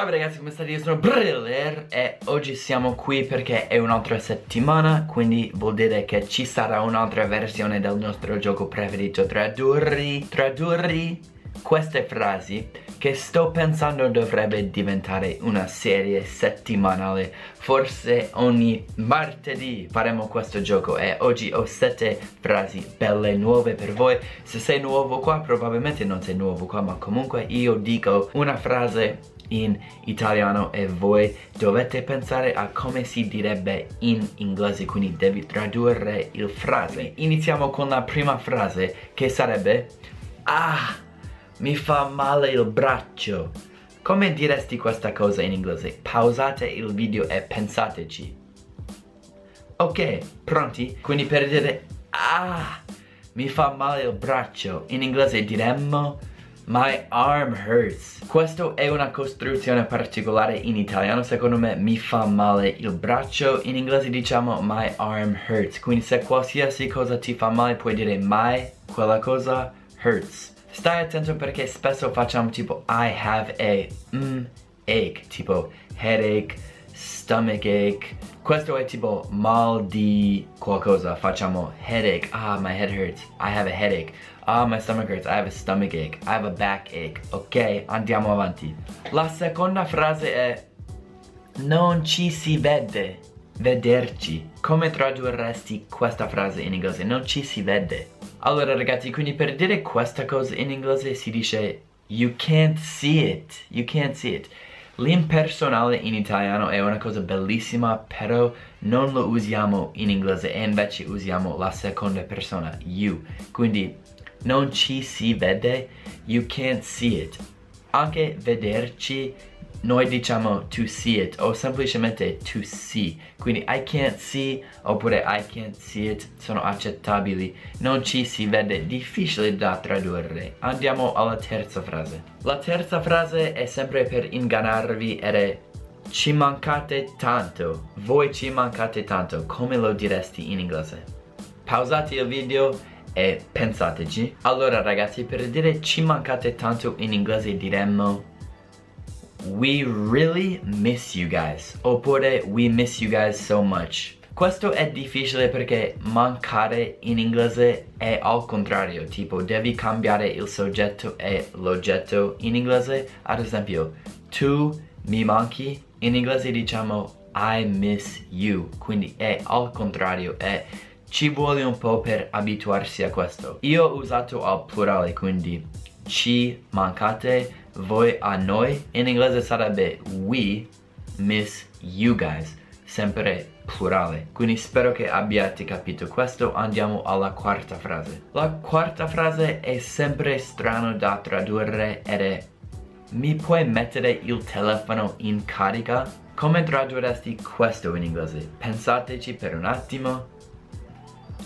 Salve ragazzi come state? Io sono Briller e oggi siamo qui perché è un'altra settimana Quindi vuol dire che ci sarà un'altra versione del nostro gioco preferito. Tradurri, tradurri queste frasi che sto pensando dovrebbe diventare una serie settimanale. Forse ogni martedì faremo questo gioco e oggi ho sette frasi belle nuove per voi. Se sei nuovo qua probabilmente non sei nuovo qua ma comunque io dico una frase in italiano e voi dovete pensare a come si direbbe in inglese quindi devi tradurre il frase. Iniziamo con la prima frase che sarebbe ah mi fa male il braccio. Come diresti questa cosa in inglese? Pausate il video e pensateci. Ok pronti? Quindi per dire ah mi fa male il braccio. In inglese diremmo My arm hurts. Questo è una costruzione particolare in italiano, secondo me mi fa male il braccio. In inglese diciamo my arm hurts. Quindi se qualsiasi cosa ti fa male puoi dire my, quella cosa hurts. Stai attento perché spesso facciamo tipo I have a mm, ache, tipo headache, stomach ache. Questo è tipo mal di qualcosa, facciamo headache, ah my head hurts, I have a headache. Ah, my stomach hurts. I have a stomach ache. I have a back ache. Ok, andiamo avanti. La seconda frase è Non ci si vede. Vederci. Come tradurresti questa frase in inglese? Non ci si vede. Allora ragazzi, quindi per dire questa cosa in inglese si dice You can't see it. You can't see it. L'impersonale in italiano è una cosa bellissima, però non lo usiamo in inglese e invece usiamo la seconda persona, you. Quindi non ci si vede, you can't see it. Anche vederci, noi diciamo to see it o semplicemente to see. Quindi I can't see oppure I can't see it sono accettabili. Non ci si vede, difficile da tradurre. Andiamo alla terza frase. La terza frase è sempre per ingannarvi ed è ci mancate tanto. Voi ci mancate tanto. Come lo diresti in inglese? Pausate il video e pensateci allora ragazzi per dire ci mancate tanto in inglese diremmo we really miss you guys. Oppure we miss you guys so much. Questo è difficile perché mancare in inglese è al contrario, tipo devi cambiare il soggetto e l'oggetto in inglese. Ad esempio, tu mi manchi, in inglese diciamo I miss you, quindi è al contrario, è ci vuole un po' per abituarsi a questo. Io ho usato al plurale, quindi ci mancate, voi a noi. In inglese sarebbe we miss you guys, sempre plurale. Quindi spero che abbiate capito questo. Andiamo alla quarta frase. La quarta frase è sempre strano da tradurre ed è mi puoi mettere il telefono in carica? Come tradurresti questo in inglese? Pensateci per un attimo.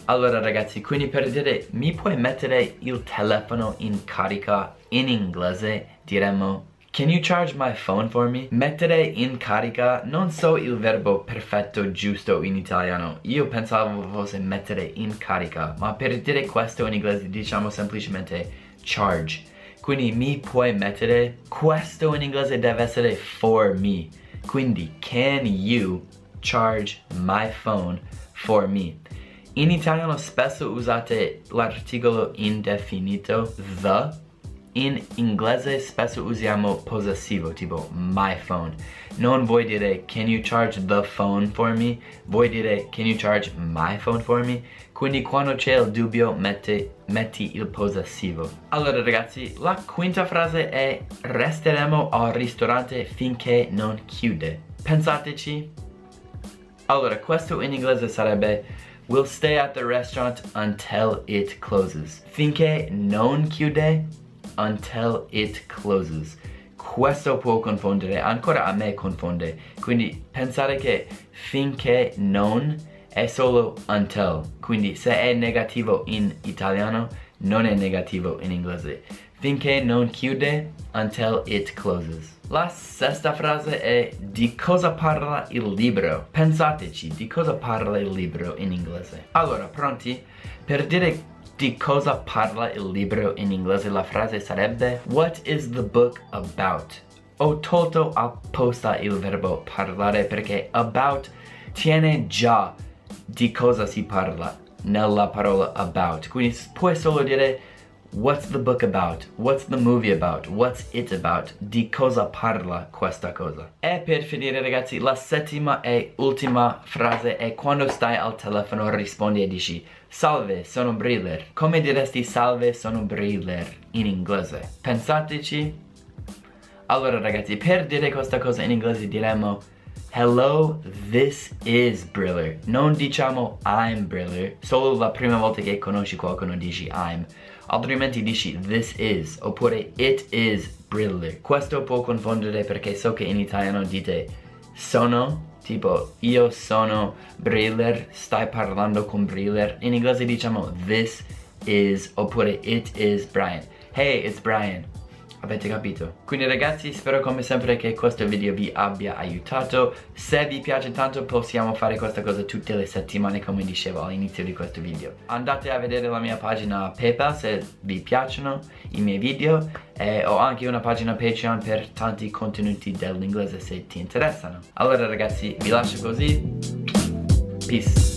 Allora ragazzi, quindi per dire mi puoi mettere il telefono in carica in inglese diremmo Can you charge my phone for me? Mettere in carica, non so il verbo perfetto giusto in italiano. Io pensavo fosse mettere in carica, ma per dire questo in inglese diciamo semplicemente charge. Quindi mi puoi mettere, questo in inglese deve essere for me. Quindi can you charge my phone for me? In italiano spesso usate l'articolo indefinito the. In inglese spesso usiamo possessivo, tipo my phone. Non vuoi dire can you charge the phone for me? Vuoi dire can you charge my phone for me? Quindi quando c'è il dubbio metti, metti il possessivo. Allora ragazzi, la quinta frase è resteremo al ristorante finché non chiude. Pensateci. Allora, questo in inglese sarebbe We'll stay at the restaurant until it closes. Finché non chiude, until it closes. Questo può confondere, ancora a me confonde. Quindi pensare che finché non è solo until. Quindi se è negativo in italiano, non è negativo in inglese. Finché non chiude, until it closes. La sesta frase è di cosa parla il libro? Pensateci, di cosa parla il libro in inglese? Allora, pronti? Per dire di cosa parla il libro in inglese la frase sarebbe What is the book about? ho tolto apposta il verbo parlare perché about tiene già di cosa si parla nella parola about. Quindi puoi solo dire what's the book about, what's the movie about, what's it about, di cosa parla questa cosa. E per finire ragazzi, la settima e ultima frase è quando stai al telefono rispondi e dici Salve, sono Briller. Come diresti salve, sono Briller in inglese? Pensateci. Allora ragazzi, per dire questa cosa in inglese diremmo Hello, this is Briller. Non diciamo I'm Briller, solo la prima volta che conosci qualcuno dici I'm. Altrimenti dici this is, oppure it is Briller. Questo può confondere perché so che in italiano dite sono, tipo io sono Briller, stai parlando con Briller. In inglese diciamo this is, oppure it is Brian. Hey, it's Brian. Avete capito? Quindi ragazzi spero come sempre che questo video vi abbia aiutato. Se vi piace tanto possiamo fare questa cosa tutte le settimane come dicevo all'inizio di questo video. Andate a vedere la mia pagina Paypal se vi piacciono i miei video E ho anche una pagina Patreon per tanti contenuti dell'inglese se ti interessano. Allora ragazzi vi lascio così. Peace